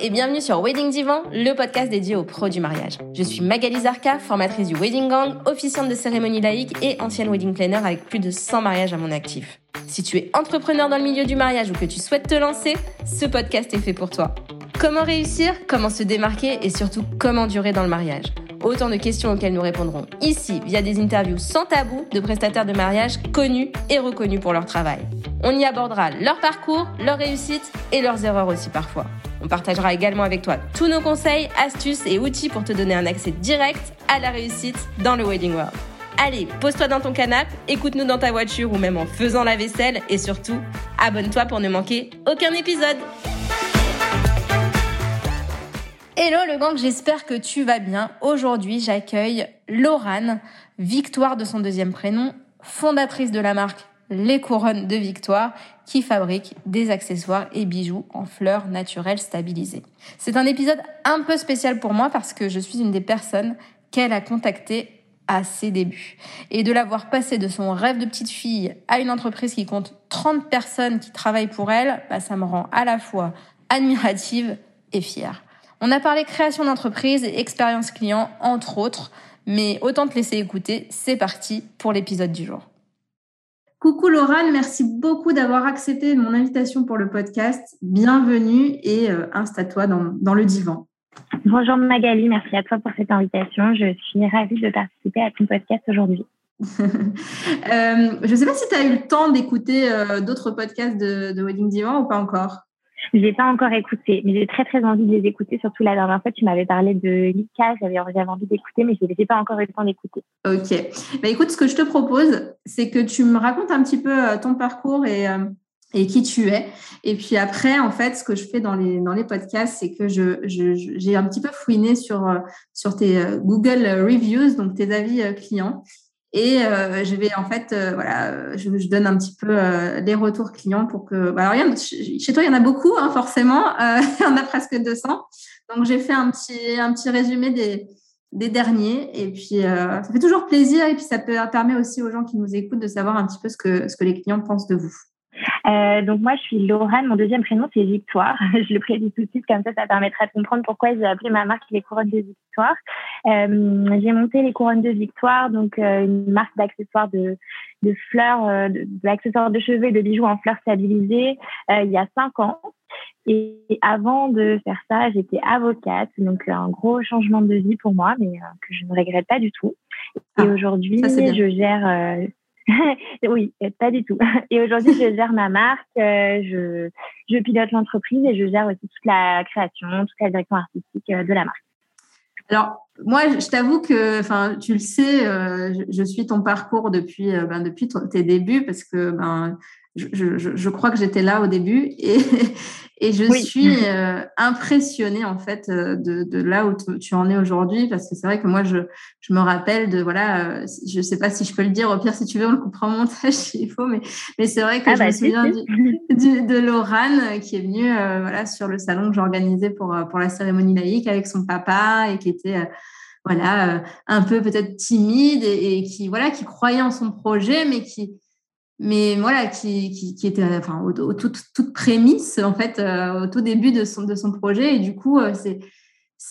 et bienvenue sur Wedding Divan, le podcast dédié aux pros du mariage. Je suis Magali Zarka, formatrice du Wedding Gang, officiante de cérémonie laïque et ancienne wedding planner avec plus de 100 mariages à mon actif. Si tu es entrepreneur dans le milieu du mariage ou que tu souhaites te lancer, ce podcast est fait pour toi. Comment réussir, comment se démarquer et surtout comment durer dans le mariage? Autant de questions auxquelles nous répondrons ici via des interviews sans tabou de prestataires de mariage connus et reconnus pour leur travail. On y abordera leur parcours, leurs réussites et leurs erreurs aussi parfois. On partagera également avec toi tous nos conseils, astuces et outils pour te donner un accès direct à la réussite dans le Wedding World. Allez, pose-toi dans ton canapé, écoute-nous dans ta voiture ou même en faisant la vaisselle et surtout, abonne-toi pour ne manquer aucun épisode. Hello le gang, j'espère que tu vas bien. Aujourd'hui, j'accueille Laurane, Victoire de son deuxième prénom, fondatrice de la marque Les Couronnes de Victoire, qui fabrique des accessoires et bijoux en fleurs naturelles stabilisées. C'est un épisode un peu spécial pour moi parce que je suis une des personnes qu'elle a contactées à ses débuts. Et de l'avoir passé de son rêve de petite fille à une entreprise qui compte 30 personnes qui travaillent pour elle, bah, ça me rend à la fois admirative et fière. On a parlé création d'entreprise et expérience client, entre autres, mais autant te laisser écouter. C'est parti pour l'épisode du jour. Coucou Laurane, merci beaucoup d'avoir accepté mon invitation pour le podcast. Bienvenue et euh, installe-toi dans, le divan. Bonjour Magali, merci à toi pour cette invitation. Je suis ravie de participer à ton podcast aujourd'hui. Euh, je ne sais pas si tu as eu le temps d'écouter euh, d'autres podcasts de, de Wedding Divan ou pas encore. Je n'ai pas encore écouté, mais j'ai très très envie de les écouter. Surtout la dernière fois, tu m'avais parlé de Lika, j'avais envie d'écouter, mais je n'ai pas encore eu le temps d'écouter. Ok. Bah, écoute, ce que je te propose, c'est que tu me racontes un petit peu euh, ton parcours et, euh, et qui tu es. Et puis après, en fait, ce que je fais dans les, dans les podcasts, c'est que je, j'ai un petit peu fouiné sur, euh, sur tes Google Reviews, donc tes avis clients. Et euh, je vais en fait, euh, voilà, je, je, donne un petit peu euh, les retours clients pour que. Bah, alors, chez toi, il y en a beaucoup, hein, forcément. il y en a presque 200. Donc, j'ai fait un petit, un petit résumé des, des derniers. Et puis, ça fait toujours plaisir. Et puis, ça peut, permet aussi aux gens qui nous écoutent de savoir un petit peu ce que, ce que les clients pensent de vous. Euh, donc moi, je suis Laurane. Mon deuxième prénom, c'est Victoire. je le prédis tout de suite, comme ça, ça permettra de comprendre pourquoi j'ai appelé ma marque les couronnes de Victoire. Euh, j'ai monté les couronnes de Victoire, donc euh, une marque d'accessoires de, de fleurs, d'accessoires de, de cheveux et de bijoux en fleurs stabilisées il y a cinq ans. Et avant de faire ça, j'étais avocate, donc un gros changement de vie pour moi, mais que je ne regrette pas du tout. Et ah, aujourd'hui, je gère oui, pas du tout. Et aujourd'hui, je gère ma marque, euh, je, pilote l'entreprise et je gère aussi toute la création, toute la direction artistique euh, de la marque. Alors, moi, je t'avoue que, enfin, tu le sais, euh, je, suis ton parcours depuis, ben, depuis tes débuts parce que ben, je, je, je, crois que j'étais là au début et, et je suis euh, impressionnée en fait euh, de, de là où tu en es aujourd'hui parce que c'est vrai que moi je, je me rappelle de voilà, euh, je sais pas si je peux le dire, au pire si tu veux on le coupera en montage s'il faut, mais, mais c'est vrai que ah je me bah, souviens du, de Laurane qui est venue voilà sur le salon que j'organisais pour pour la cérémonie laïque avec son papa et qui était voilà un peu peut-être timide et, et qui voilà qui croyait en son projet mais qui mais voilà, qui, qui, qui était enfin, au, au toute, toute, prémisse, en fait, euh, au tout début de son, de son projet. Et du coup, euh, c'est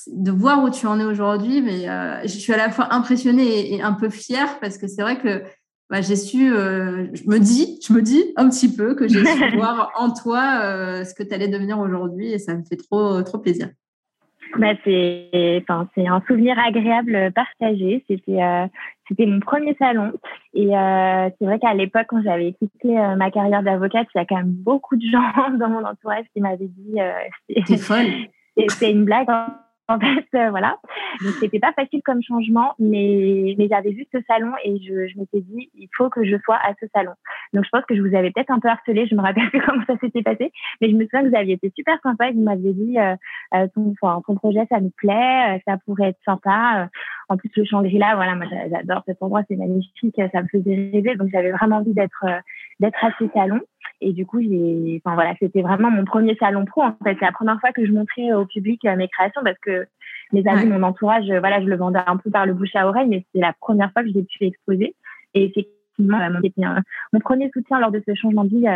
de voir où tu en es aujourd'hui. Mais euh, je suis à la fois impressionnée et, un peu fière parce que c'est vrai que bah, j'ai su, je me dis, je me dis un petit peu que j'ai su voir en toi ce que tu allais devenir aujourd'hui et ça me fait trop, trop plaisir. Bah, c'est enfin, un souvenir agréable partagé. C'était euh, c'était mon premier salon. Et euh, c'est vrai qu'à l'époque, quand j'avais quitté euh, ma carrière d'avocate, il y a quand même beaucoup de gens dans mon entourage qui m'avaient dit c'est folle. C'est une blague. En fait, euh, voilà. Donc, c'était pas facile comme changement, mais, mais j'avais vu ce salon et je, je m'étais dit, il faut que je sois à ce salon. Donc, je pense que je vous avais peut-être un peu harcelé, je me rappelle plus comment ça s'était passé, mais je me souviens que vous aviez été super sympa et vous m'aviez dit, euh, euh ton, ton projet, ça nous plaît, euh, ça pourrait être sympa. En plus, le Shangri-La, voilà, moi, j'adore cet endroit, c'est magnifique, ça me faisait rêver. Donc, j'avais vraiment envie d'être, d'être à ce salon. Et du coup, j'ai, enfin voilà, c'était vraiment mon premier salon pro. En fait, c'est la première fois que je montrais au public euh, mes créations parce que mes amis, mon entourage, euh, voilà, je le vendais un peu par le bouche à oreille, mais c'est la première fois que j'ai pu exposer. Et effectivement, euh, mon, mon, premier soutien lors de ce changement de vie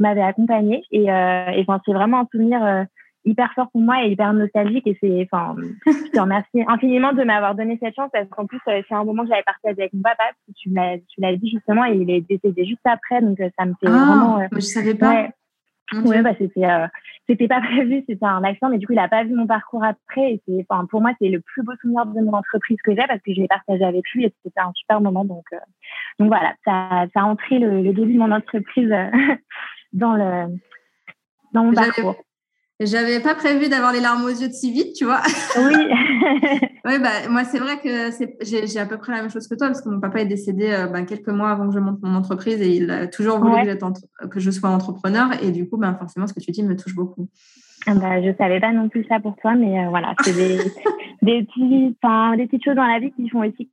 m'avait accompagné. Et, et enfin, c'est vraiment un souvenir hyper fort pour moi et hyper nostalgique. Et c'est, enfin, je te remercie infiniment de m'avoir donné cette chance parce qu'en plus, euh, c'est un moment que j'avais partagé avec mon papa. Tu l'as, tu l'as dit justement et il est décédé juste après. Donc, euh, ça me fait ah, vraiment. Euh, je savais pas. Ouais, ouais bah, c'était, c'était pas prévu, c'était un accident, mais du coup, il a pas vu mon parcours après. Et c'est, enfin, pour moi, c'est le plus beau souvenir de mon entreprise que j'ai parce que je l'ai partagé avec lui et c'était un super moment. Donc, donc voilà, ça, ça a entré le, le début de mon entreprise dans le, dans mon parcours. J'avais pas prévu d'avoir les larmes aux yeux de si vite, tu vois. Oui. oui, bah, moi, c'est vrai que j'ai à peu près la même chose que toi, parce que mon papa est décédé euh, bah, quelques mois avant que je monte mon entreprise et il a toujours voulu que, je sois entrepreneur. Et du coup, bah, forcément, ce que tu dis me touche beaucoup. Ah bah, je savais pas non plus ça pour toi, mais euh, voilà, c'est des, des, petits, des petites choses dans la vie qui font aussi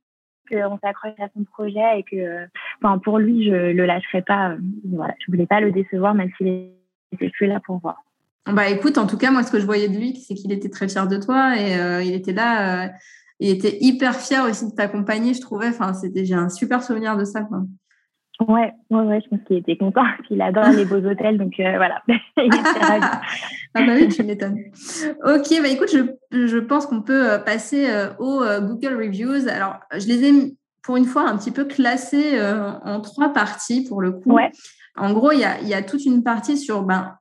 qu'on s'accroche à son projet et que, enfin, pour lui, je le lâcherai pas. voilà, je voulais pas le décevoir, même s'il était plus là pour voir. Bah écoute, en tout cas, moi, ce que je voyais de lui, c'est qu'il était très fier de toi et euh, il était là. Euh, il était hyper fier aussi de t'accompagner, je trouvais. Enfin, c'était, j'ai un super souvenir de ça. Quoi. Ouais, ouais, ouais, je pense qu'il était content. Il adore les beaux hôtels, donc euh, voilà. ah bah oui, tu m'étonnes. Ok, bah écoute, je, je pense qu'on peut passer aux Google Reviews. Alors, je les ai pour une fois un petit peu classés en trois parties pour le coup. Ouais. En gros, il y a, y a, toute une partie sur ben,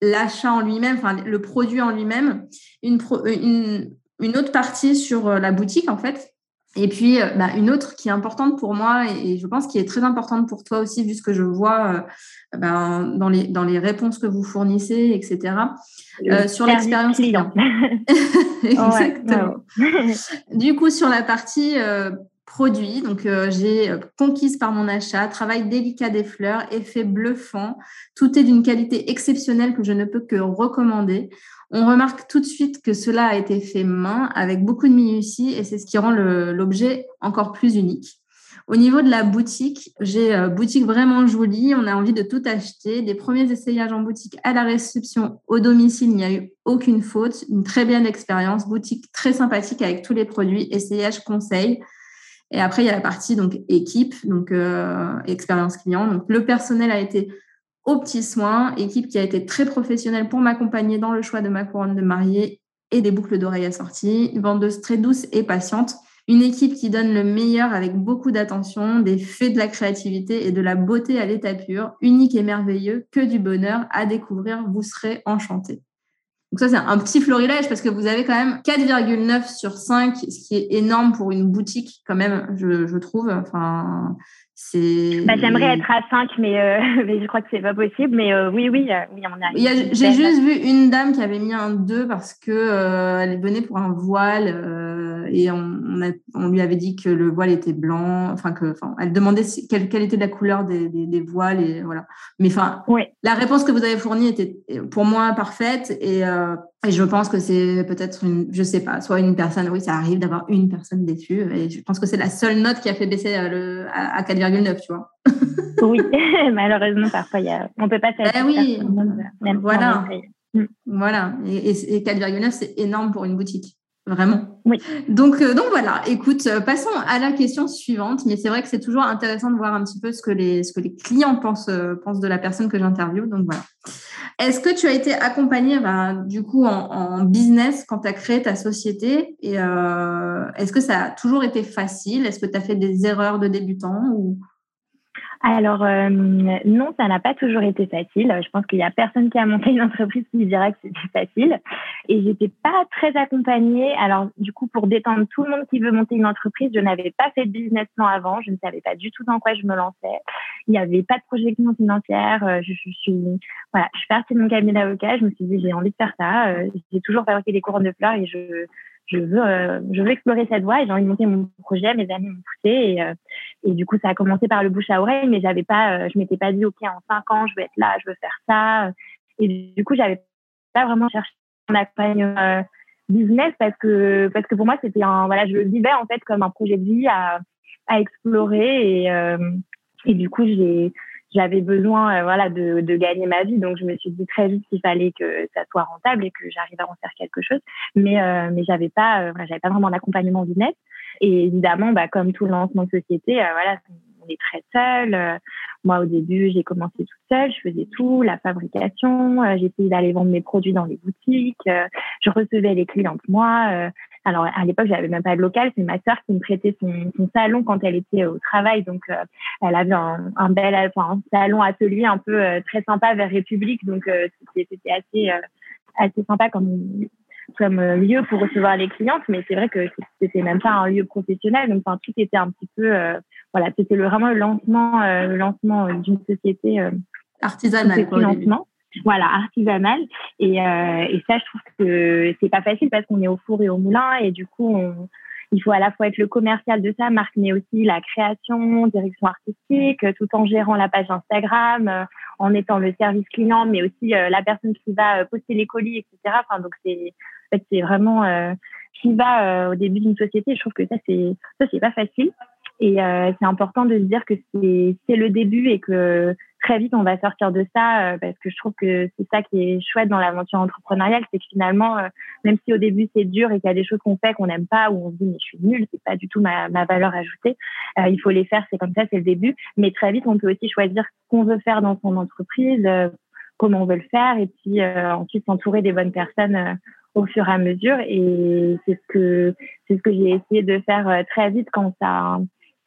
l'achat en lui-même, enfin le produit en lui-même, une, une, une, autre partie sur euh, la boutique en fait, et puis euh, bah, une autre qui est importante pour moi et, je pense qui est très importante pour toi aussi vu ce que je vois euh, ben, dans, les, dans les réponses que vous fournissez, etc. sur l'expérience client. Exactement. du coup, sur la partie produit. Donc, euh, j'ai euh, conquise par mon achat, travail délicat des fleurs, effet bluffant. Tout est d'une qualité exceptionnelle que je ne peux que recommander. On remarque tout de suite que cela a été fait main avec beaucoup de minutie et c'est ce qui rend l'objet encore plus unique. Au niveau de la boutique, j'ai euh, boutique vraiment jolie. On a envie de tout acheter. Des premiers essayages en boutique à la réception au domicile, il n'y a eu aucune faute. Une très belle expérience. Boutique très sympathique avec tous les produits. Essayage conseil. Et après, il y a la partie donc équipe, donc euh, expérience client. Donc le personnel a été aux petits soins, équipe qui a été très professionnelle pour m'accompagner dans le choix de ma couronne de mariée et des boucles d'oreilles assorties, vendeuse très douce et patiente, une équipe qui donne le meilleur avec beaucoup d'attention, des faits de la créativité et de la beauté à l'état pur, unique et merveilleux, que du bonheur à découvrir, vous serez enchanté. Donc ça, c'est un petit florilège parce que vous avez quand même 4,9 sur 5, ce qui est énorme pour une boutique quand même, je, trouve. Bah, j'aimerais être à 5, mais, euh, mais je crois que c'est pas possible. Mais euh, oui, oui, euh, oui, on a. J'ai juste vu une dame qui avait mis un 2 parce que elle venait pour un voile et on, on, lui avait dit que le voile était blanc. Enfin, que, enfin, elle demandait quelle, quelle, était la couleur des, des, des, voiles et voilà. Mais enfin, la réponse que vous avez fournie était pour moi parfaite et et je pense que c'est peut-être une, je sais pas, soit une personne, oui, ça arrive d'avoir une personne déçue. Et je pense que c'est la seule note qui a fait baisser euh, le, à, 4,9, tu vois. oui, malheureusement, parfois, y a, on peut pas faire. Ben oui, même voilà. Mm. Voilà. Et, et 4,9, c'est énorme pour une boutique. Vraiment. Oui. Donc, euh, donc voilà, écoute, euh, passons à la question suivante. Mais c'est vrai que c'est toujours intéressant de voir un petit peu ce que les, ce que les clients pensent, pensent de la personne que j'interviewe. Donc voilà. Est-ce que tu as été accompagnée ben, du coup en, business quand tu as créé ta société et euh, est-ce que ça a toujours été facile? Est-ce que tu as fait des erreurs de débutant ou? Alors euh, non, ça n'a pas toujours été facile. Je pense qu'il y a personne qui a monté une entreprise qui dirait que c'était facile. Et j'étais pas très accompagnée. Alors du coup, pour détendre tout le monde qui veut monter une entreprise, je n'avais pas fait de business plan avant. Je ne savais pas du tout dans quoi je me lançais. Il n'y avait pas de projection financière. Euh, je, je, suis voilà, je suis partie de mon cabinet d'avocat. Je me suis dit j'ai envie de faire ça. Euh, j'ai toujours fabriqué des couronnes de fleurs et je je veux, euh, je veux explorer cette voie et j'ai envie de monter mon projet. Mes amis m'ont poussé et, euh, et, du coup, ça a commencé par le bouche à oreille, mais j'avais pas, euh, je m'étais pas dit, OK, en cinq ans, je veux être là, je veux faire ça. Et du coup, j'avais pas vraiment cherché un accompagnement business parce que, parce que pour moi, c'était un, voilà, je le vivais en fait comme un projet de vie à, à explorer et, et du coup, j'ai, j'avais besoin euh, voilà de, de, gagner ma vie. Donc je me suis dit très vite qu'il fallait que ça soit rentable et que j'arrive à en faire quelque chose. Mais euh, mais j'avais pas euh, j'avais pas vraiment d'accompagnement business et évidemment bah comme tout lancement de société voilà on est très seul. moi, au début, j'ai commencé toute seule, je faisais tout, la fabrication, j'essayais d'aller vendre mes produits dans les boutiques, je recevais les clientes moi. Alors à l'époque, j'avais même pas de local, c'est ma sœur qui me prêtait son, son, salon quand elle était au travail, donc elle avait un, un bel, enfin, un salon atelier un peu très sympa vers République, donc c'était assez assez sympa comme comme euh, lieu pour recevoir les clientes, mais c'est vrai que c'était même pas un lieu professionnel, donc enfin, tout était un petit peu, euh, voilà, c'était vraiment le lancement, euh, le lancement d'une société artisanale, lancement, voilà, artisanale, et, et ça, je trouve que c'est pas facile parce qu'on est au four et au moulin, et du coup, on, il faut à la fois être le commercial de sa marque, mais aussi la création, direction artistique, tout en gérant la page Instagram, en étant le service client, mais aussi la personne qui va poster les colis, etc. Enfin, donc c'est en fait, c'est vraiment euh, qui va euh, au début d'une société. Je trouve que ça, c'est ça, c'est pas facile. Et euh, c'est important de se dire que c'est le début et que très vite on va sortir de ça parce que je trouve que c'est ça qui est chouette dans l'aventure entrepreneuriale, c'est que finalement, même si au début c'est dur et qu'il y a des choses qu'on fait qu'on n'aime pas ou on se dit mais je suis nulle, c'est pas du tout ma, ma valeur ajoutée, il faut les faire, c'est comme ça, c'est le début. Mais très vite on peut aussi choisir ce qu'on veut faire dans son entreprise, comment on veut le faire et puis ensuite s'entourer des bonnes personnes au fur et à mesure. Et c'est ce que c'est ce que j'ai essayé de faire euh, très vite quand ça,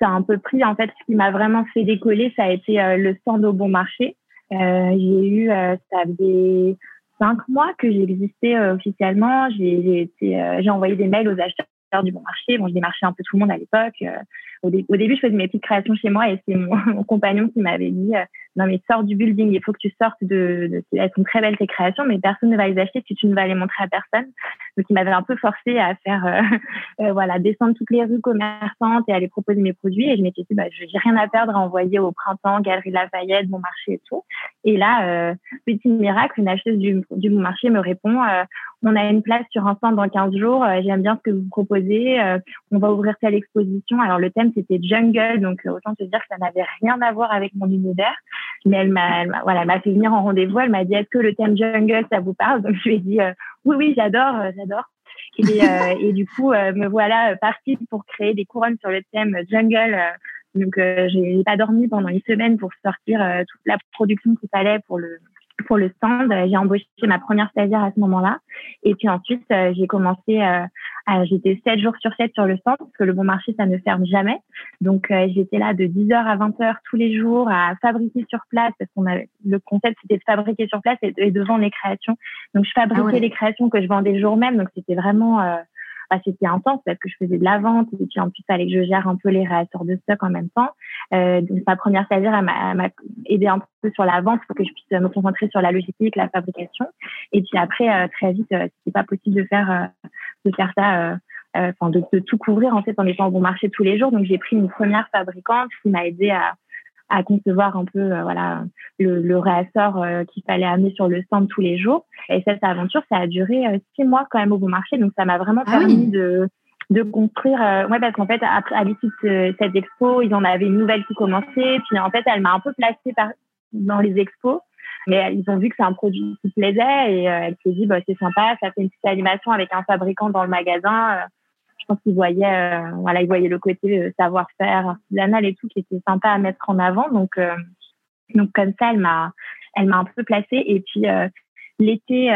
ça un peu pris. En fait, ce qui m'a vraiment fait décoller, ça a été euh, le stand au bon marché. Euh, j'ai eu, ça faisait cinq mois que j'existais officiellement. J'ai j'ai envoyé des mails aux acheteurs du bon marché. Bon, je démarchais un peu tout le monde à l'époque. Au, début, je faisais mes petites créations chez moi et c'est mon, compagnon qui m'avait dit non mais sors du building, il faut que tu sortes de, de elles sont très belles tes créations, mais personne ne va les acheter si tu ne vas les montrer à personne. Donc il m'avait un peu forcé à faire euh, euh, voilà descendre toutes les rues commerçantes et les proposer mes produits et je m'étais dit bah j'ai rien à perdre à envoyer au printemps Galerie Lafayette, Bon Marché et tout. Et là euh, petit miracle, une acheteuse du, du Bon Marché me répond on a une place sur un stand dans 15 jours, j'aime bien ce que vous proposez, on va ouvrir telle exposition. Alors le thème c'était jungle, donc autant te dire que ça n'avait rien à voir avec mon univers. Mais elle m'a, voilà, m'a fait venir en rendez-vous. Elle m'a dit est-ce que le thème jungle ça vous parle? Donc je lui ai dit euh, oui, oui, j'adore, euh, j'adore. Et, euh, et, du coup, me voilà partie pour créer des couronnes sur le thème jungle. donc j'ai pas dormi pendant une semaine pour sortir toute la production qu'il fallait pour le pour le stand. J'ai embauché ma première stagiaire à ce moment-là. Et puis ensuite, j'ai commencé j'étais 7 jours sur 7 sur le stand parce que le bon marché, ça ne ferme jamais. Donc, euh, j'étais là de 10h à 20h tous les jours à fabriquer sur place parce qu'on avait, le concept, c'était de fabriquer sur place et de, vendre les créations. Donc, je fabriquais ah les créations que je vendais le jour même. Donc, c'était vraiment, euh, c'était intense parce que je faisais de la vente et puis en plus, il fallait que je gère un peu les réacteurs de stock en même temps. Euh, donc, ma première stagiaire, elle m'a aidé un peu sur la vente pour que je puisse me concentrer sur la logistique, la fabrication. Et puis après, euh, très vite, c'était pas possible de faire de faire ça, euh, euh, enfin de, de, tout couvrir en fait en étant au bon marché tous les jours. Donc j'ai pris une première fabricante qui m'a aidé à, à concevoir un peu euh, voilà le, le réassort qu'il fallait amener sur le stand tous les jours. Et cette aventure, ça a duré six mois quand même au bon marché, donc ça m'a vraiment ah permis de de construire. ouais, parce qu'en fait, à, à l'issue de cette expo, ils en avaient une nouvelle qui commençait. Puis en fait, elle m'a un peu placée par, dans les expos. Mais ils ont vu que c'est un produit qui plaisait et euh, elle s'est dit, bah, c'est sympa, ça fait une petite animation avec un fabricant dans le magasin. Euh, je pense qu'ils voyaient, euh, voilà, ils voyaient le côté savoir-faire artisanal et tout qui était sympa à mettre en avant. Donc, donc comme ça, elle m'a, elle m'a un peu placée. Et puis l'été,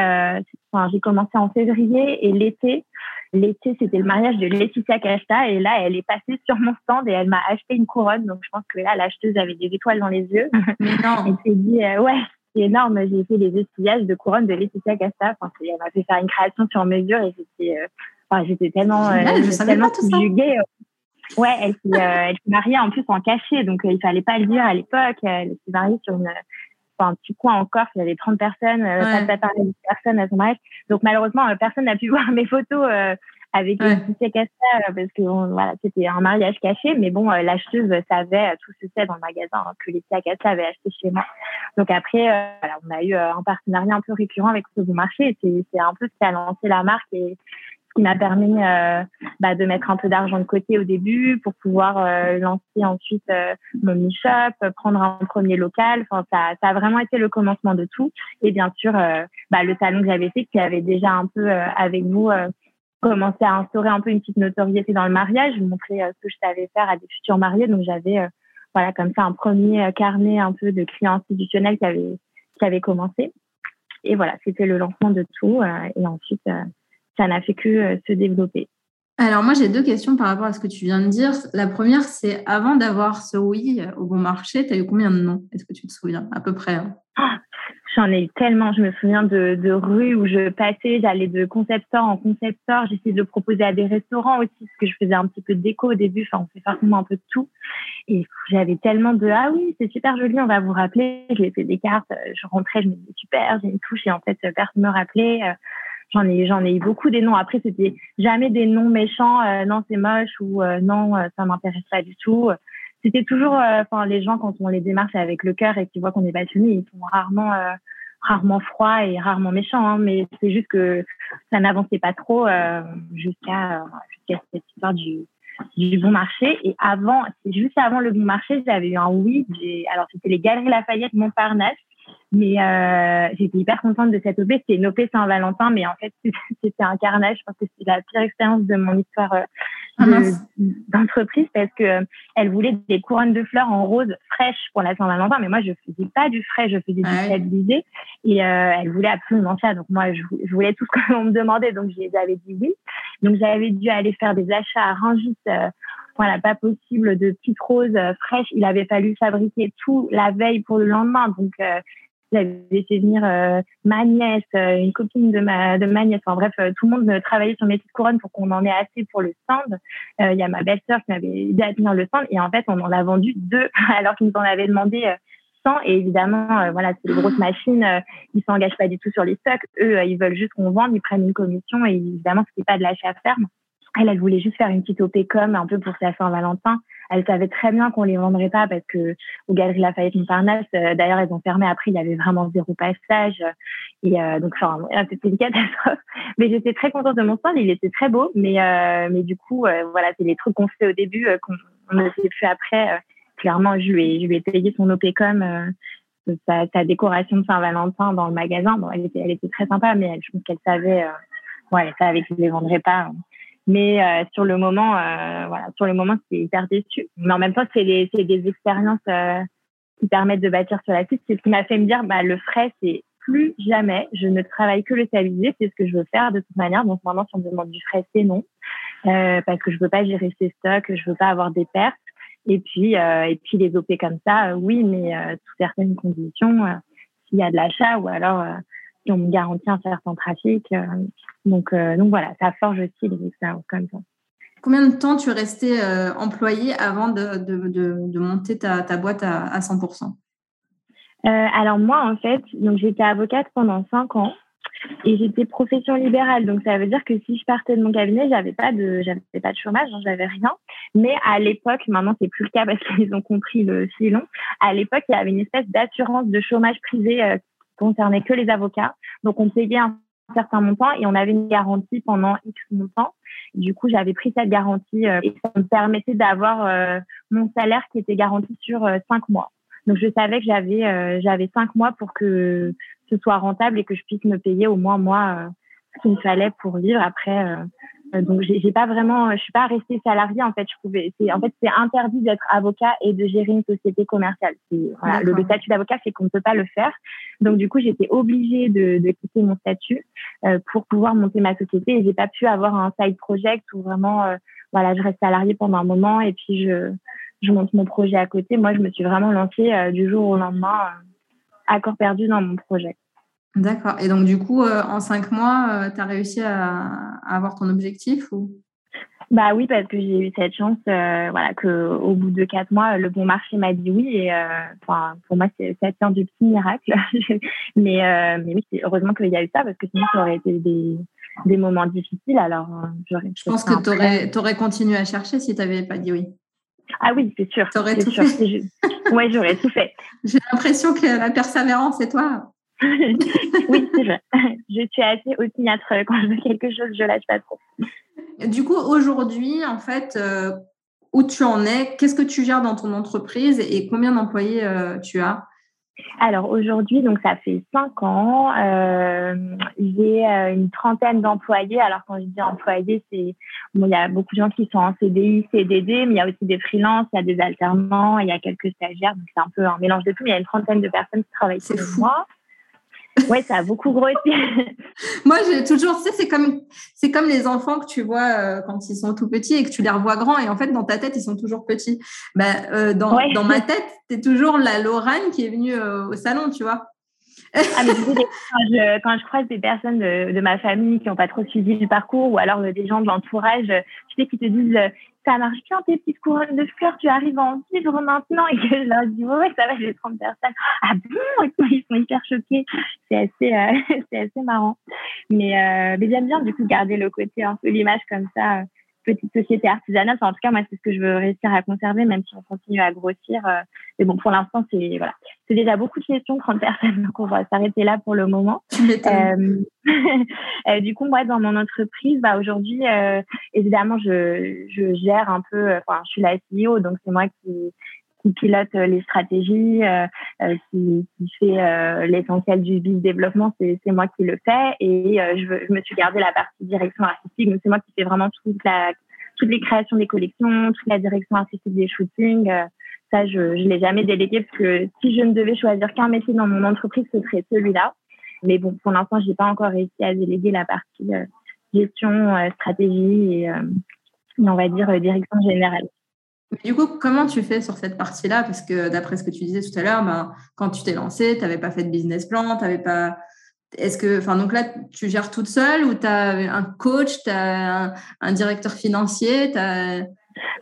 enfin, j'ai commencé en février et l'été, l'été, c'était le mariage de Laetitia Casta et là, elle est passée sur mon stand et elle m'a acheté une couronne. Donc, je pense que là, l'acheteuse avait des étoiles dans les yeux. Mais non. Elle s'est dit, ouais, c'est énorme. J'ai fait les estillages de couronne de Laetitia Casta. Enfin, elle m'a fait faire une création sur mesure et euh, enfin, j'étais tellement, euh, tellement subjuguée. Ouais, elle s'est, euh, elle s'est mariée en plus en cachet, donc il fallait pas le dire à l'époque. Elle s'est mariée sur une, enfin, un petit coin en Corse, il y avait 30 personnes, ouais. pas de personnes à son mariage. Donc malheureusement, personne n'a pu voir mes photos avec ouais. Laetitia Casta parce que voilà, c'était un mariage caché, mais bon, euh, l'acheteuse savait, euh, tout se sait dans le magasin hein, que Laetitia Casta avait acheté chez moi. Donc après, euh, voilà, on a eu un partenariat un peu récurrent avec ce bon marché. C'est un peu ce qui a lancé la marque et ce qui m'a permis bah, de mettre un peu d'argent de côté au début pour pouvoir lancer ensuite mon e-shop, prendre un premier local. Enfin, ça, ça a vraiment été le commencement de tout. Et bien sûr, bah, le salon que j'avais fait, qui avait déjà un peu avec vous commençais à instaurer un peu une petite notoriété dans le mariage, montrer euh, ce que je savais faire à des futurs mariés. Donc j'avais euh, voilà, comme ça, un premier carnet un peu de clients institutionnels qui avait, qui avait commencé. Et voilà, c'était le lancement de tout. et ensuite, ça n'a fait que se développer. Alors moi, j'ai deux questions par rapport à ce que tu viens de dire. La première, c'est avant d'avoir ce oui au bon marché, tu as eu combien de noms? Est-ce que tu te souviens à peu près hein? ah, J'en ai eu tellement. Je me souviens de, de rues où je passais, j'allais de concept store en concept store. J'essayais de le proposer à des restaurants aussi, parce que je faisais un petit peu de déco au début. Enfin, on fait forcément un peu de tout. Et j'avais tellement de ah oui, c'est super joli, on va vous rappeler. J'ai fait des cartes. Je rentrais, je me disais super, j'ai une touche et en fait personne me rappelait. J'en ai, j'en ai eu beaucoup des noms. Après, c'était jamais des noms méchants. Euh, non, c'est moche ou euh, non, euh, ça m'intéresse pas du tout. C'était toujours, enfin, les gens quand on les démarche avec le cœur et qu'ils voient qu'on est passionné, ils sont rarement, rarement froids et rarement méchants. Hein, mais c'est juste que ça n'avançait pas trop jusqu'à jusqu'à cette histoire du du bon marché. Et avant, juste avant le bon marché, j'avais eu un oui. Alors, c'était les Galeries Lafayette Montparnasse mais euh, j'étais hyper contente de cette OP. C'était une OP Saint-Valentin, mais en fait, c'était un carnage. Je pense que c'était la pire expérience de mon histoire euh, ah, d'entreprise parce que euh, elle voulait des couronnes de fleurs en rose fraîches pour la Saint-Valentin. Mais moi, je faisais pas du frais, je faisais du stabilisé. Et euh, elle voulait absolument ça. Donc moi, je, je voulais tout ce qu'on me demandait. Donc j'avais dit oui. Donc j'avais dû aller faire des achats à Rungis. Euh, voilà, pas possible de petites roses fraîches. Il avait fallu fabriquer tout la veille pour le lendemain. Donc, euh, j'avais fait venir euh, ma nièce, euh, une copine de ma, de ma nièce. Enfin bref, euh, tout le monde travaillait sur mes petites couronnes pour qu'on en ait assez pour le stand. Il y a ma belle-sœur qui m'avait aidé à tenir le stand et en fait, on en a vendu deux alors qu'ils nous en avaient demandé 100. Et évidemment, voilà, c'est des grosses machines. ils s'engagent pas du tout sur les stocks. Eux, ils veulent juste qu'on vende. Ils prennent une commission et évidemment, c'était pas de l'achat ferme. Elle, elle voulait juste faire une petite OP un peu pour sa Saint-Valentin. Elle savait très bien qu'on les vendrait pas parce que aux Galeries Lafayette Montparnasse, euh, d'ailleurs, elles ont fermé après. Il y avait vraiment zéro passage. Et euh, donc, enfin, c'était une catastrophe. Mais j'étais très contente de mon stand. Il était très beau. Mais, euh, mais du coup, voilà, c'est les trucs qu'on fait au début qu'on ne fait plus après. clairement, je lui ai, je lui ai payé son OPCOM. Sa, sa, décoration de Saint-Valentin dans le magasin. Bon, elle était, elle était très sympa, mais je pense qu'elle savait, ouais, elle savait que je les vendrais pas. Mais euh, sur le moment, euh, voilà, sur le moment, c'est hyper déçu. Mais en même temps, c'est des, des expériences euh, qui permettent de bâtir sur la suite. C'est ce qui m'a fait me dire, bah, le frais, c'est plus jamais. Je ne travaille que le stabilisé. C'est ce que je veux faire de toute manière. Donc maintenant, si on me demande du frais, c'est non, parce que je veux pas gérer ces stocks, je veux pas avoir des pertes. Et puis, et puis les OP comme ça, oui, mais sous certaines conditions, s'il y a de l'achat ou alors qui ont garanti un certain trafic. Euh, donc, euh, donc voilà, ça forge aussi les expériences comme ça. Combien de temps tu es resté euh, employé avant de, de, de, monter ta, ta, boîte à, à 100% Alors moi, en fait, donc j'étais avocate pendant 5 ans et j'étais profession libérale. Donc ça veut dire que si je partais de mon cabinet, j'avais pas de j'avais pas de chômage, hein, j'avais rien. Mais à l'époque, maintenant c'est plus le cas parce qu'ils ont compris le filon. À l'époque, il y avait une espèce d'assurance de chômage privé concernait que les avocats. Donc, on payait un certain montant et on avait une garantie pendant X montant. Du coup, j'avais pris cette garantie euh, et ça me permettait d'avoir euh, mon salaire qui était garanti sur euh, cinq mois. Donc, je savais que j'avais j'avais cinq mois pour que ce soit rentable et que je puisse me payer au moins moi ce qu'il me fallait pour vivre. Après, euh, donc j'ai pas vraiment, je suis pas restée salariée en fait. Je pouvais, c'est en fait c'est interdit d'être avocat et de gérer une société commerciale. Voilà, le, statut d'avocat c'est qu'on ne peut pas le faire. Donc du coup j'étais obligée de, de, quitter mon statut euh, pour pouvoir monter ma société et j'ai pas pu avoir un side project où vraiment euh, voilà je reste salariée pendant un moment et puis je je monte mon projet à côté. Moi je me suis vraiment lancée du jour au lendemain à corps perdu dans mon projet. D'accord. Et donc, du coup, euh, en cinq mois, euh, tu as réussi à, avoir ton objectif ou? Bah oui, parce que j'ai eu cette chance, euh, voilà, que au bout de quatre mois, le bon marché m'a dit oui. Et enfin, pour moi, c'est ça du petit miracle. mais, mais oui, heureusement qu'il y a eu ça, parce que sinon, ça aurait été des, des moments difficiles. Alors. Je pense que tu aurais, continué à chercher si tu n'avais pas dit oui. Ah oui, c'est sûr. Tu aurais tout sûr. fait. Oui, j'aurais tout fait. J'ai l'impression que la persévérance, c'est toi. Oui, c'est vrai. Je suis assez opiniâtre quand je veux quelque chose, je lâche pas trop. Du coup, aujourd'hui, en fait, euh, où tu en es? Qu'est-ce que tu gères dans ton entreprise et combien d'employés euh, tu as? Alors aujourd'hui, donc ça fait cinq ans, euh, j'ai euh, une trentaine d'employés. Alors quand je dis employés, c'est bon, il y a beaucoup de gens qui sont en CDI, CDD, mais il y a aussi des freelances, il y a des alternants, il y a quelques stagiaires, donc c'est un peu un mélange de tout. Mais il y a une trentaine de personnes qui travaillent pour moi. Oui, ça a beaucoup grossi. Moi, j'ai toujours, tu sais, c'est comme, c'est comme les enfants que tu vois euh, quand ils sont tout petits et que tu les revois grands et en fait, dans ta tête, ils sont toujours petits. Ben, euh, dans, dans, ma tête, es toujours la Lorraine qui est venue euh, au salon, tu vois. ah, mais quand, je, quand, je, croise des personnes de, de ma famille qui n'ont pas trop suivi le parcours ou alors des gens de l'entourage, tu sais, qui te disent ça marche bien tes petites couronnes de fleurs, tu arrives à en vivre maintenant et que je leur dis ouais, ça va, j'ai 30 personnes. Ah bon? Ils sont hyper choqués. C'est assez, euh, c'est assez marrant. Mais, euh, mais j'aime bien du coup garder le côté un peu l'image comme ça, euh, petite société artisanale. en tout cas, moi, c'est ce que je veux réussir à conserver, même si on continue à grossir. Mais bon, pour l'instant, c'est voilà, c'est déjà beaucoup de questions, 30 personnes, donc on va s'arrêter là pour le moment. Euh, du coup, moi, dans mon entreprise, bah, aujourd'hui, évidemment, je, je gère un peu, enfin, je suis la CEO, donc c'est moi qui, qui pilote les stratégies, qui, qui, fait l'essentiel du business développement, c'est moi qui le fais. Et je, je, me suis gardé la partie direction artistique, donc c'est moi qui fais vraiment toute la, toutes les créations des collections, toute la direction artistique des shootings. ça, je ne l'ai jamais délégué parce que si je ne devais choisir qu'un métier dans mon entreprise, ce serait celui-là. Mais bon, pour l'instant, j'ai pas encore réussi à déléguer la partie gestion, stratégie et, on va dire direction générale. Du coup, comment tu fais sur cette partie-là? Parce que d'après ce que tu disais tout à l'heure, ben, quand tu t'es lancé, tu n'avais pas fait de business plan, tu n'avais pas. Est-ce que, enfin, donc là, tu gères toute seule ou tu as un coach, tu as un, directeur financier as...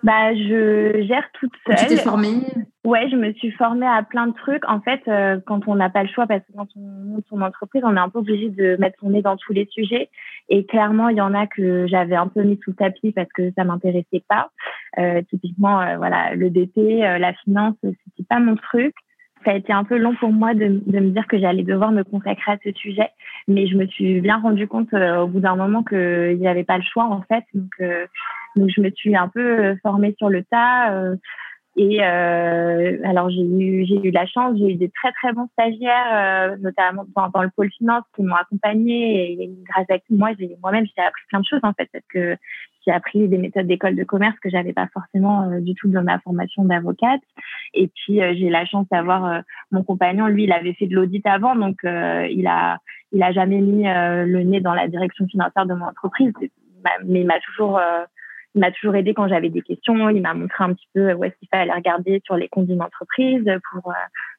Bah, je gère toute seule. Tu t'es formée? Ouais, je me suis formée à plein de trucs. En fait, euh, quand on n'a pas le choix, parce que quand on monte son entreprise, on est un peu obligé de mettre son nez dans tous les sujets. Et clairement, il y en a que j'avais un peu mis sous tapis parce que ça m'intéressait pas. Euh, typiquement, euh, voilà, le DP, euh, la finance, c'était pas mon truc. Ça a été un peu long pour moi de, de me dire que j'allais devoir me consacrer à ce sujet, mais je me suis bien rendu compte au bout d'un moment qu'il n'y avait pas le choix en fait. Donc, donc je me suis un peu formée sur le tas. Et euh, alors j'ai eu j'ai eu la chance, j'ai eu des très très bons stagiaires, euh, notamment dans, dans, le pôle finance, qui m'ont accompagnée. Et grâce à moi, j'ai moi-même j'ai appris plein de choses en fait, parce que j'ai appris des méthodes d'école de commerce que j'avais pas forcément euh, du tout dans ma formation d'avocate. Et puis euh, j'ai la chance d'avoir euh, mon compagnon, lui, il avait fait de l'audit avant, donc il a il a jamais mis le nez dans la direction financière de mon entreprise, mais il m'a toujours il m'a toujours aidé quand j'avais des questions. Il m'a montré un petit peu où est-ce qu'il fallait regarder sur les comptes d'une entreprise, pour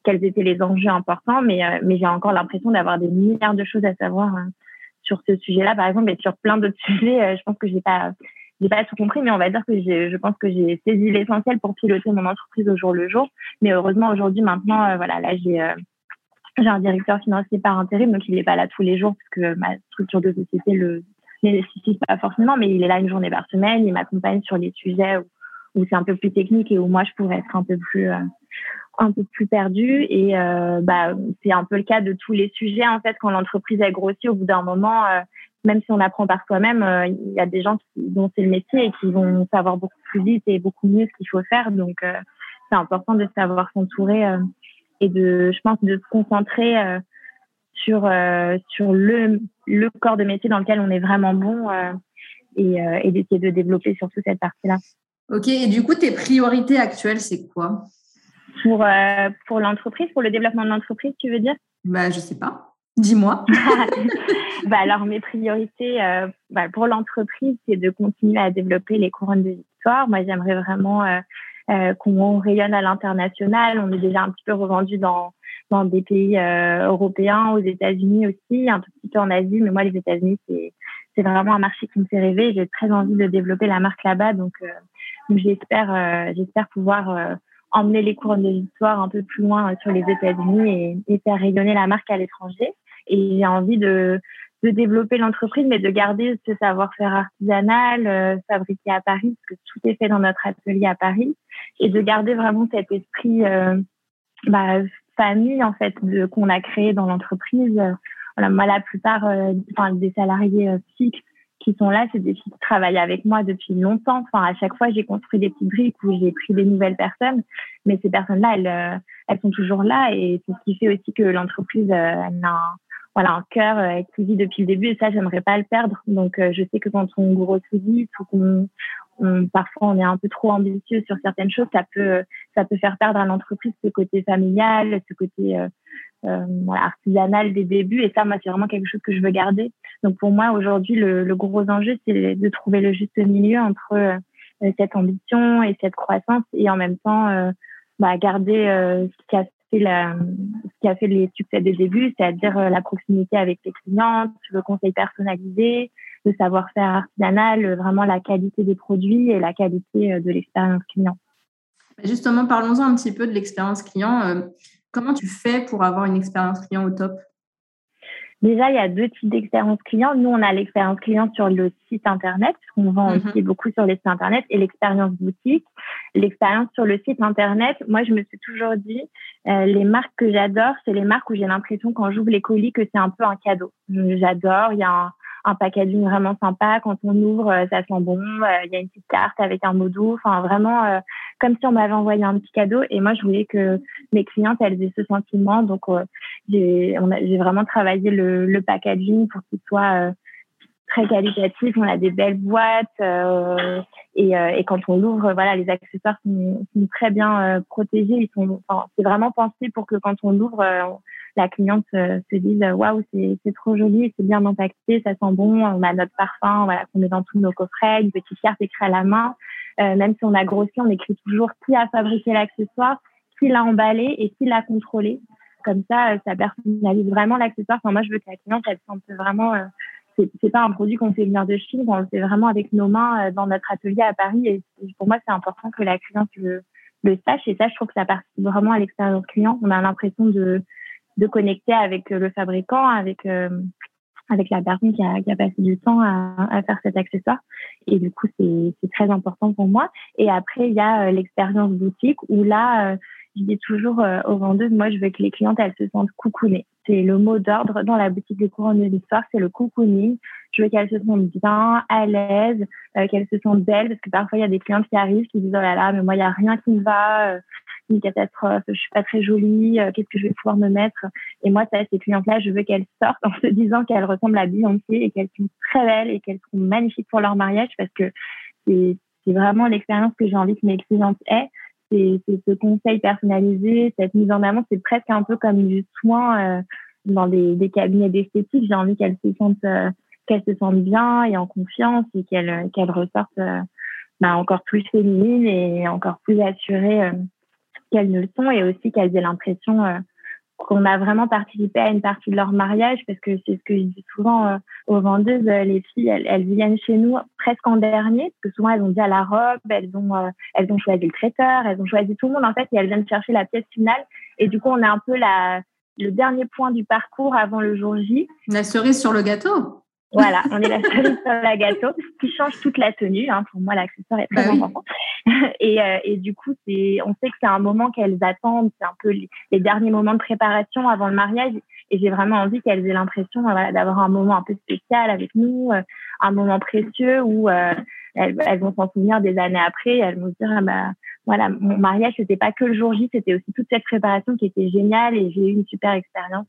quels étaient les enjeux importants. Mais, mais j'ai encore l'impression d'avoir des milliards de choses à savoir hein, sur ce sujet-là, par exemple, et sur plein d'autres sujets. Euh, je pense que j'ai pas j'ai pas tout compris, mais on va dire que je pense que j'ai saisi l'essentiel pour piloter mon entreprise au jour le jour. Mais heureusement aujourd'hui, maintenant, voilà, là j'ai j'ai un directeur financier par intérim, donc il n'est pas là tous les jours parce que ma structure de société le nécessite pas forcément, mais il est là une journée par semaine, il m'accompagne sur les sujets où, c'est un peu plus technique et où moi je pourrais être un peu plus euh, un peu plus perdue et euh, bah c'est un peu le cas de tous les sujets en fait quand l'entreprise est grossie au bout d'un moment euh, même si on apprend par soi-même il y a des gens dont c'est le métier et qui vont savoir beaucoup plus vite et beaucoup mieux ce qu'il faut faire. Donc c'est important de savoir s'entourer et de je pense de se concentrer sur, euh, sur le, le corps de métier dans lequel on est vraiment bon euh, et, euh, et d'essayer de développer surtout cette partie-là. Ok, et du coup, tes priorités actuelles, c'est quoi? Pour, pour l'entreprise, pour le développement de l'entreprise, tu veux dire? Bah, Je sais pas. Dis-moi. bah, alors, mes priorités bah, pour l'entreprise, c'est de continuer à développer les couronnes de victoire. Moi, j'aimerais vraiment qu'on rayonne à l'international. On est déjà un petit peu revendu dans, dans des pays euh, européens, aux États-Unis aussi, un tout petit peu en Asie. Mais moi, les États-Unis, c'est c'est vraiment un marché qui me fait rêver. J'ai très envie de développer la marque là-bas, donc, euh, j'espère euh, j'espère pouvoir emmener les couronnes de l'histoire un peu plus loin sur les États-Unis et, faire rayonner la marque à l'étranger. Et j'ai envie de, de développer l'entreprise, mais de garder ce savoir-faire artisanal, fabriqué à Paris, parce que tout est fait dans notre atelier à Paris, et de garder vraiment cet esprit bah, famille en fait qu'on a créé dans l'entreprise. Voilà, moi la plupart euh, enfin, des salariés euh, fixes qui sont là, c'est des filles qui travaillent avec moi depuis longtemps. Enfin, à chaque fois, j'ai construit des petites briques où j'ai pris des nouvelles personnes, mais ces personnes-là, elles, euh, elles sont toujours là et c'est ce qui fait aussi que l'entreprise, euh, elle a un, voilà, un cœur euh, qui vit depuis le début et ça, j'aimerais pas le perdre. Donc, je sais que quand on grossit vite ou qu'on on, parfois on est un peu trop ambitieux sur certaines choses, ça peut ça peut faire perdre à l'entreprise ce côté familial, ce côté euh, artisanale des débuts. Et ça, moi, c'est vraiment quelque chose que je veux garder. Donc pour moi, aujourd'hui, le, le, gros enjeu, c'est de trouver le juste milieu entre euh, cette ambition et cette croissance et en même temps euh, bah, garder euh, ce qui a fait la, ce qui a fait les succès des débuts, c'est-à-dire la proximité avec les clients, le conseil personnalisé, savoir-faire artisanal, vraiment la qualité des produits et la qualité de l'expérience client. Justement, parlons-en un petit peu de l'expérience client. Comment tu fais pour avoir une expérience client au top? Déjà, il y a deux types d'expérience client. Nous, on a l'expérience client sur le site Internet, qu'on vend mhm. aussi beaucoup sur les sites Internet, et l'expérience boutique. L'expérience sur le site Internet, moi, je me suis toujours dit, euh, les marques que j'adore, c'est les marques où j'ai l'impression, quand j'ouvre les colis, que c'est un peu un cadeau. J'adore, il y a un, un packaging vraiment sympa. Quand on ouvre, euh, ça sent bon. Euh, il y a une petite carte avec un mot doux. Enfin, vraiment, euh, comme si on m'avait envoyé un petit cadeau. Et moi, je voulais que mes clientes, elles aient ce sentiment. Donc, j'ai vraiment travaillé le, le packaging pour qu'il soit très qualitatif. On a des belles boîtes et, et, quand on l'ouvre, voilà, les accessoires sont, sont très bien protégés. Ils sont, enfin, c'est vraiment pensé pour que quand on l'ouvre, la cliente euh, se dise waouh c'est trop joli, c'est bien impacté, ça sent bon, on a notre parfum, voilà qu'on met dans tous nos coffrets, une petite carte écrite à la main. Euh, même si on a grossi, on écrit toujours qui a fabriqué l'accessoire, qui l'a emballé et qui l'a contrôlé. Comme ça, euh, ça personnalise vraiment l'accessoire. Enfin, moi, je veux que la cliente, elle sente vraiment. Euh, c'est pas un produit qu'on fait venir de Chine, on le fait vraiment avec nos mains dans notre atelier à Paris. Et pour moi, c'est important que la cliente le, le sache. Et ça, je trouve que ça participe vraiment à l'expérience client. On a l'impression de de connecter avec euh, le fabricant, avec euh, avec la personne qui a, qui a passé du temps à, à, faire cet accessoire. Et du coup, c'est très important pour moi. Et après, il y a euh, l'expérience boutique où là, je dis toujours aux vendeuses, moi, je veux que les clientes, elles se sentent coucounées. C'est le mot d'ordre dans la boutique des couronnes de l'histoire, c'est le cocooning. Je veux qu'elles se sentent bien, à l'aise, qu'elles se sentent belles, parce que parfois, il y a des clientes qui arrivent qui disent, oh là là, mais moi, il n'y a rien qui me va, une catastrophe, je suis pas très jolie, euh, qu'est-ce que je vais pouvoir me mettre? Et moi, ça, ces clientes-là, je veux qu'elles sortent en se disant qu'elles ressemblent à Beyoncé et qu'elles sont très belles et qu'elles sont magnifiques pour leur mariage parce que c'est vraiment l'expérience que j'ai envie que mes clientes aient. C'est ce conseil personnalisé, cette mise en avant, c'est presque un peu comme du soin euh, dans des, des cabinets d'esthétique. J'ai envie qu'elles se sentent euh, qu'elles se sentent bien et en confiance et qu'elles qu'elles ressortent bah, encore plus féminines et encore plus assurées qu'elles ne le sont et aussi qu'elles aient l'impression euh, qu'on a vraiment participé à une partie de leur mariage parce que c'est ce que je dis souvent euh, aux vendeuses, euh, les filles, elles, viennent chez nous presque en dernier parce que souvent elles ont dit à la robe, elles ont, elles ont choisi le traiteur, elles ont choisi tout le monde en fait et elles viennent chercher la pièce finale et du coup on est un peu la, le dernier point du parcours avant le jour J. La cerise sur le gâteau. Voilà, on est la cerise sur la gâteau, qui change toute la tenue. Hein. Pour moi, l'accessoire est très bah important. et, euh, et, du coup, c'est, on sait que c'est un moment qu'elles attendent, c'est un peu les, derniers moments de préparation avant le mariage. Et j'ai vraiment envie qu'elles aient l'impression voilà, d'avoir un moment un peu spécial avec nous, euh, un moment précieux où euh, elles, elles, vont s'en souvenir des années après. elles vont se dire, ah bah, voilà, mon mariage, c'était pas que le jour J, c'était aussi toute cette préparation qui était géniale et j'ai eu une super expérience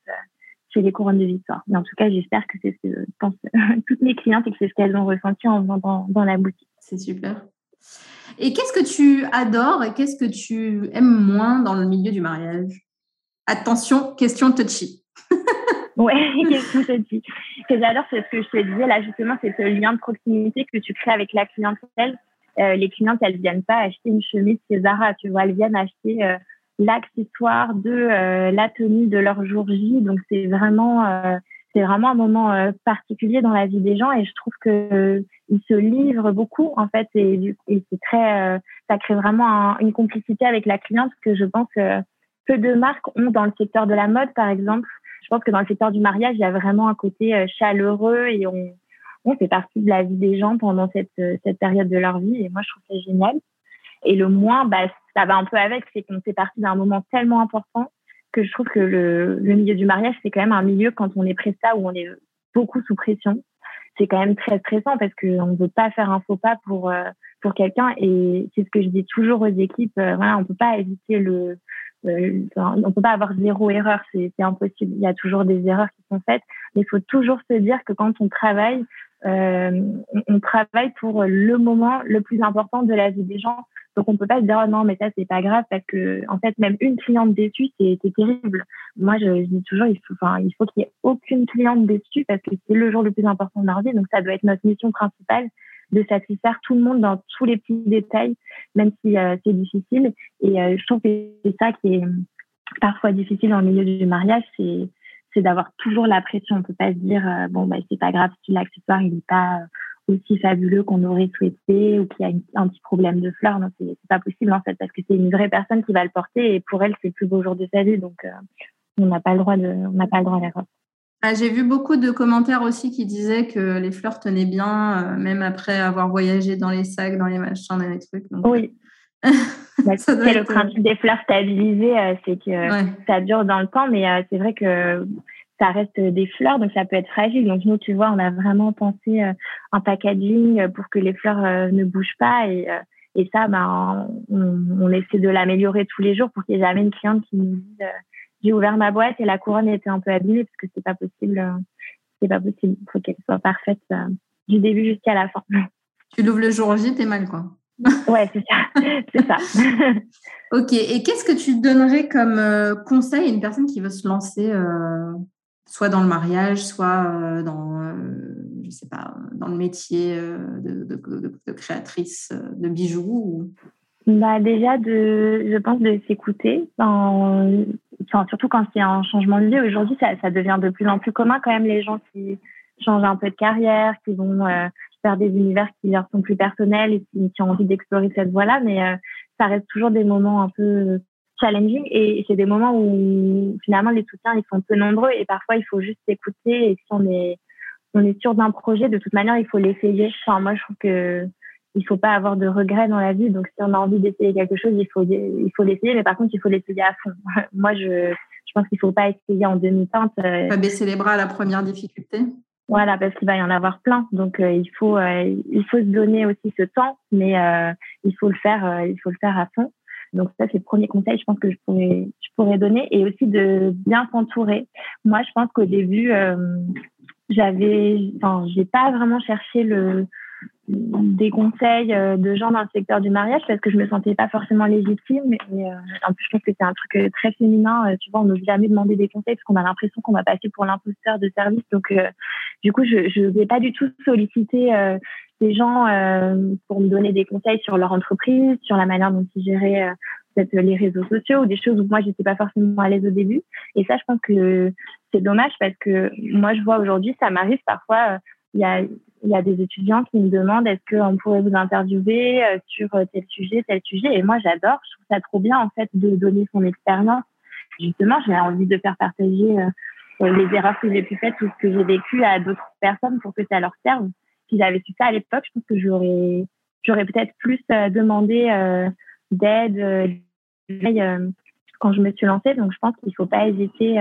les couronnes de victoire. Mais en tout cas, j'espère que c'est ce que pensent toutes mes clientes et que c'est ce qu'elles ont ressenti en venant dans, la boutique. C'est super. Et qu'est-ce que tu adores et qu'est-ce que tu aimes moins dans le milieu du mariage? Attention, question touchy. ouais, question touchy. Ce que j'adore, c'est ce que je te disais là, justement, c'est ce lien de proximité que tu crées avec la clientèle. Euh, les clientes, elles viennent pas acheter une chemise chez Zara, tu vois, elles viennent acheter euh, l'accessoire de euh, la tenue de leur jour J. Donc c'est vraiment euh, c'est vraiment un moment euh, particulier dans la vie des gens et je trouve que ils se livrent beaucoup en fait et, et c'est très ça crée vraiment une complicité avec la cliente que je pense que peu de marques ont dans le secteur de la mode par exemple. Je pense que dans le secteur du mariage, il y a vraiment un côté chaleureux et on, on fait partie de la vie des gens pendant cette, cette période de leur vie et moi je trouve ça génial. Et le moins, bah, ça va un peu avec, c'est qu'on fait partie d'un moment tellement important que je trouve que le, le milieu du mariage, c'est quand même un milieu quand on est presta où on est beaucoup sous pression. c'est quand même très stressant parce qu'on ne veut pas faire un faux pas pour, pour quelqu'un. Et c'est ce que je dis toujours aux équipes. voilà, on ne peut pas éviter le, on ne peut pas avoir zéro erreur, c'est impossible. Il y a toujours des erreurs qui sont faites, mais il faut toujours se dire que quand on travaille, euh, on, travaille pour le moment le plus important de la vie des gens. Donc on peut pas se dire oh non mais ça c'est pas grave parce que en fait même une cliente déçue c'est terrible. Moi je, dis toujours il faut enfin il faut qu'il y ait aucune cliente déçue parce que c'est le jour le plus important de leur vie donc ça doit être notre mission principale de satisfaire tout le monde dans tous les petits détails, même si euh, c'est difficile. Et euh, je trouve que c'est ça qui est parfois difficile dans le milieu du mariage, c'est c'est d'avoir toujours la pression. On peut pas se dire euh, bon bah c'est pas grave si l'accessoire il est pas aussi fabuleux qu'on aurait souhaité ou qu'il y a un petit problème de fleurs. Non, c'est pas possible en fait parce que c'est une vraie personne qui va le porter et pour elle c'est le plus beau jour de sa vie. Donc on n'a pas le droit de on n'a pas le droit à l'erreur. Ah, j'ai vu beaucoup de commentaires aussi qui disaient que les fleurs tenaient bien, euh, même après avoir voyagé dans les sacs, dans les machins, dans les trucs. oui. Euh, bah, c'est le principe des fleurs stabilisées, euh, c'est que ça dure dans le temps, mais c'est vrai que ça reste des fleurs, donc ça peut être fragile. Donc nous, tu vois, on a vraiment pensé un packaging pour que les fleurs ne bougent pas et, et ça, ben, on, on essaie de l'améliorer tous les jours pour qu'il n'y ait jamais une cliente qui nous dise j'ai ouvert ma boîte et la couronne était un peu abîmée parce que c'est pas possible. Euh, c'est pas possible. Il faut qu'elle soit parfaite euh, du début jusqu'à la fin. Tu l'ouvres le jour J, t'es mal, quoi. Ouais, c'est ça. c'est ça. ok. Et qu'est-ce que tu donnerais comme euh, conseil à une personne qui veut se lancer, soit dans le mariage, soit dans, je sais pas, dans le métier de, de, créatrice de bijoux bah déjà de, je pense de s'écouter. Enfin, surtout quand c'est un changement de vie. Aujourd'hui, ça, ça, devient de plus en plus commun quand même les gens qui changent un peu de carrière, qui vont euh, faire des univers qui leur sont plus personnels et qui, qui ont envie d'explorer cette voie-là. Mais euh, ça reste toujours des moments un peu challenging et c'est des moments où finalement les soutiens ils sont peu nombreux et parfois il faut juste écouter et si on est on est sûr d'un projet de toute manière il faut l'essayer. Enfin moi je trouve que il faut pas avoir de regrets dans la vie. Donc, si on a envie d'essayer quelque chose, il faut, il faut l'essayer. Mais par contre, il faut l'essayer à fond. Moi, je, je pense qu'il faut pas essayer en demi-teinte. Euh, pas baisser les bras à la première difficulté. Voilà, parce qu'il va y en avoir plein. Donc, euh, il faut, euh, il faut se donner aussi ce temps, mais il faut le faire, il faut le faire à fond. Donc ça, c'est le premier conseil, je pense que je pourrais, je pourrais donner, et aussi de bien s'entourer. Moi, je pense qu'au début, j'avais, enfin, j'ai pas vraiment cherché le, des conseils euh, de gens dans le secteur du mariage parce que je me sentais pas forcément légitime. Et, euh, en plus, je pense que c'est un truc euh, très féminin. tu vois, on n'ose jamais demander des conseils parce qu'on a l'impression qu'on va passer pour l'imposteur de service. Donc, du coup, je ne vais pas du tout solliciter des gens pour me donner des conseils sur leur entreprise, sur la manière dont ils géraient peut-être les réseaux sociaux ou des choses où moi j'étais pas forcément à l'aise au début. Et ça, je pense que c'est dommage parce que moi je vois aujourd'hui, ça m'arrive parfois. Il y a y a des étudiants qui me demandent est-ce qu'on pourrait vous interviewer euh, sur euh, tel sujet, tel sujet? Et moi, j'adore. Je trouve ça trop bien, en fait, de donner son expérience. Justement, j'ai envie de faire partager euh, les erreurs que j'ai pu faire, tout ce que j'ai vécu à d'autres personnes pour que ça leur serve. Si j'avais su ça à l'époque, je pense que j'aurais, j'aurais peut-être plus demandé d'aide quand je me suis lancée. Donc, je pense qu'il ne faut pas hésiter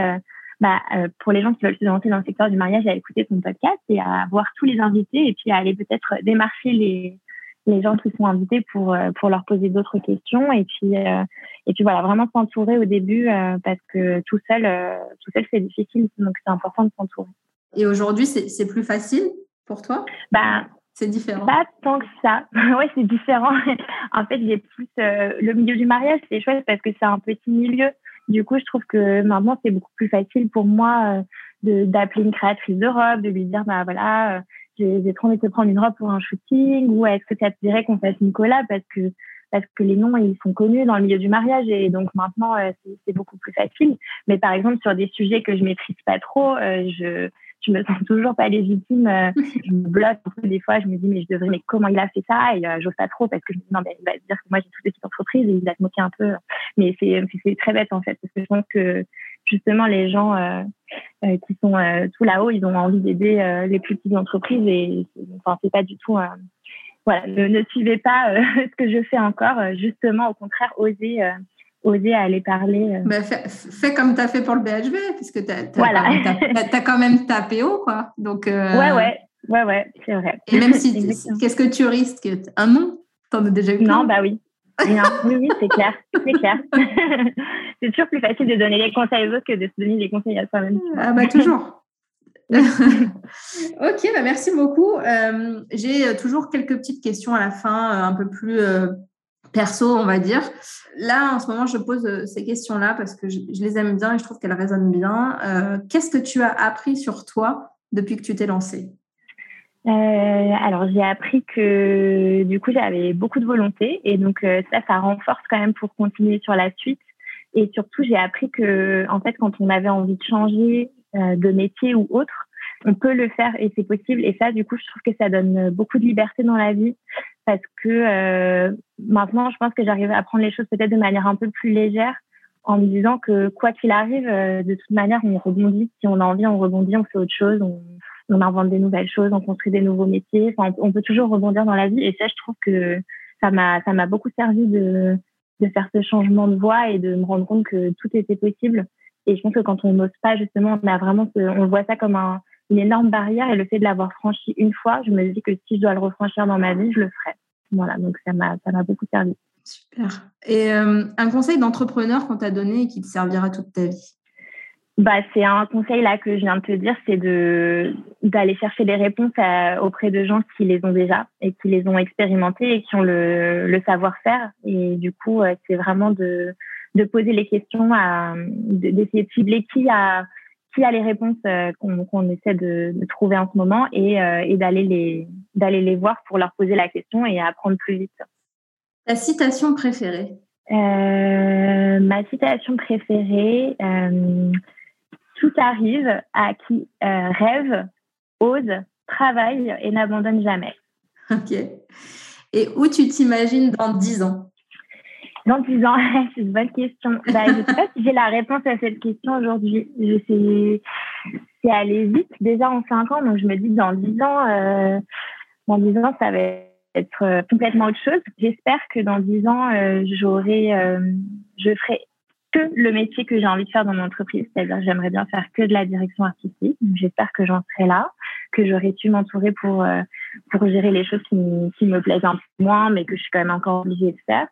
bah, euh, pour les gens qui veulent se lancer dans le secteur du mariage, à écouter ton podcast et à voir tous les invités et puis à aller peut-être démarcher les, les gens qui sont invités pour, euh, pour leur poser d'autres questions. Et puis, euh, et puis voilà, vraiment s'entourer au début parce que tout seul, tout seul c'est difficile. Donc, c'est important de s'entourer. Et aujourd'hui, c'est plus facile pour toi? Bah, c'est différent? Pas tant que ça. oui, c'est différent. en fait, j'ai plus le milieu du mariage, c'est chouette parce que c'est un petit milieu. Du coup, je trouve que maintenant, c'est beaucoup plus facile pour moi euh, d'appeler une créatrice de robe, de lui dire, bah voilà, euh, j'ai trop envie de prendre une robe pour un shooting, ou est-ce que ça te dirait qu'on fasse une collab parce que parce que les noms ils sont connus dans le milieu du mariage et donc maintenant euh, c'est beaucoup plus facile. Mais par exemple sur des sujets que je maîtrise pas trop, je je me sens toujours pas légitime. Euh, je me bloque des fois. Je me dis, mais je devrais, mais comment il a fait ça? Et euh, j'ose pas trop parce que je me dis, non, mais il va dire que moi, j'ai toute petite entreprise et il va se moquer un peu. Mais c'est très bête, en fait, parce que je pense que justement, les gens euh, qui sont tout là-haut, ils ont envie d'aider les plus petites entreprises et enfin, c'est pas du tout. voilà, ne, ne, suivez pas ce que je fais encore. justement, au contraire, osez oser aller parler. Bah, fais, comme tu as fait pour le BHV, puisque tu as, voilà. as, quand même ta PO, quoi. Donc, euh, Ouais, ouais. Ouais, ouais, c'est vrai. Et même si, qu'est-ce que tu risques? Un nom? T'en as déjà eu Non, bah oui. Non, oui, oui, c'est clair, c'est clair. c'est toujours plus facile de donner les conseils aux autres que de se donner des conseils à soi-même. Ah bah toujours. ok, bah merci beaucoup. Euh, j'ai toujours quelques petites questions à la fin, un peu plus perso, on va dire. Là, en ce moment, je pose ces questions-là parce que je, les aime bien et je trouve qu'elles résonnent bien. Qu'est-ce que tu as appris sur toi depuis que tu t'es lancée? Alors j'ai appris que du coup j'avais beaucoup de volonté et donc ça ça renforce quand même pour continuer sur la suite et surtout j'ai appris que en fait quand on avait envie de changer euh, de métier ou autre, on peut le faire et c'est possible. Et ça, du coup, je trouve que ça donne beaucoup de liberté dans la vie parce que euh, maintenant, je pense que j'arrive à prendre les choses peut-être de manière un peu plus légère en me disant que quoi qu'il arrive, euh, de toute manière, on rebondit. Si on a envie, on rebondit, on fait autre chose, on, on invente des nouvelles choses, on construit des nouveaux métiers. Enfin, on peut toujours rebondir dans la vie. Et ça, je trouve que ça m'a, ça m'a beaucoup servi de, de faire ce changement de voie et de me rendre compte que tout était possible et je pense que quand on n'ose pas, justement, on a vraiment, on voit ça comme un, une énorme barrière. Et le fait de l'avoir franchi une fois, je me dis que si je dois le refranchir dans ma vie, je le ferai. Voilà, donc ça m'a, ça m'a beaucoup servi. Super. Et euh, un conseil d'entrepreneur qu'on t'a donné et qui te servira toute ta vie? Bah, c'est un conseil là que je viens de te dire, c'est de d'aller chercher des réponses auprès de gens qui les ont déjà et qui les ont expérimentés et qui ont le, le savoir-faire. Et du coup, euh, c'est vraiment de de poser les questions, d'essayer de cibler qui a qui a les réponses euh, qu'on essaie de, de, trouver en ce moment et, euh, et d'aller les voir pour leur poser la question et apprendre plus vite. Ta citation préférée euh, Ma citation préférée tout arrive à qui rêve, ose, travaille et n'abandonne jamais. Ok. Et où tu t'imagines dans dix ans? Dans 10 ans, c'est une bonne question. Bah, je ne sais pas si j'ai la réponse à cette question aujourd'hui. C'est aller vite déjà en 5 ans, donc je me dis dans 10 ans, euh, dans 10 ans, ça va être euh, complètement autre chose. J'espère que dans 10 ans, euh, j'aurai, euh, je ferai que le métier que j'ai envie de faire dans mon entreprise, c'est-à-dire j'aimerais bien faire que de la direction artistique. J'espère que j'en serai là, que j'aurai pu m'entourer pour euh, pour gérer les choses qui, qui me plaisent un peu moins, mais que je suis quand même encore obligée de faire.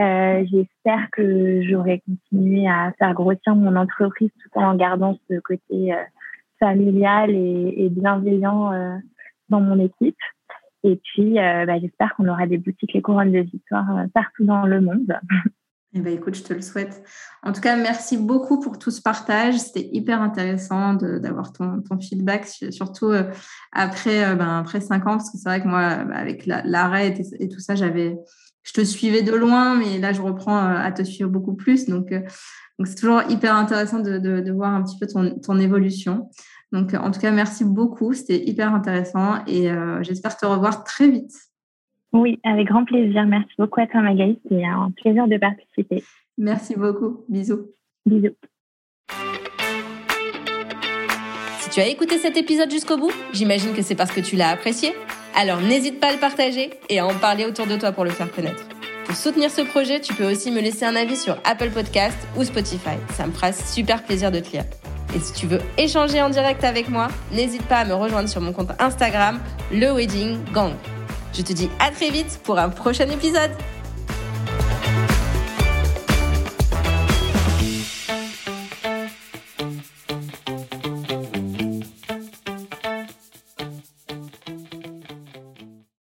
Euh, j'espère que j'aurai continué à faire grossir mon entreprise tout en gardant ce côté euh, familial et, bienveillant euh, dans mon équipe. Et puis, bah, j'espère qu'on aura des boutiques Les Couronnes de Victoire partout dans le monde. Eh ben, écoute, je te le souhaite. En tout cas, merci beaucoup pour tout ce partage. C'était hyper intéressant d'avoir ton, feedback, surtout après, ben, après cinq ans, parce que c'est vrai que moi, avec l'arrêt et, tout ça, j'avais je te suivais de loin, mais là, je reprends euh, à te suivre beaucoup plus. Donc, euh, donc c'est toujours hyper intéressant de, de, voir un petit peu ton, ton évolution. Donc, en tout cas, merci beaucoup. C'était hyper intéressant et euh, j'espère te revoir très vite. Oui, avec grand plaisir. Merci beaucoup à toi, Magali. C'était un plaisir de participer. Merci beaucoup. Bisous. Bisous. Si tu as écouté cet épisode jusqu'au bout, j'imagine que c'est parce que tu l'as apprécié. Alors n'hésite pas à le partager et à en parler autour de toi pour le faire connaître. Pour soutenir ce projet, tu peux aussi me laisser un avis sur Apple Podcast ou Spotify. Ça me fera super plaisir de te lire. Et si tu veux échanger en direct avec moi, n'hésite pas à me rejoindre sur mon compte Instagram, le Wedding Gang. Je te dis à très vite pour un prochain épisode.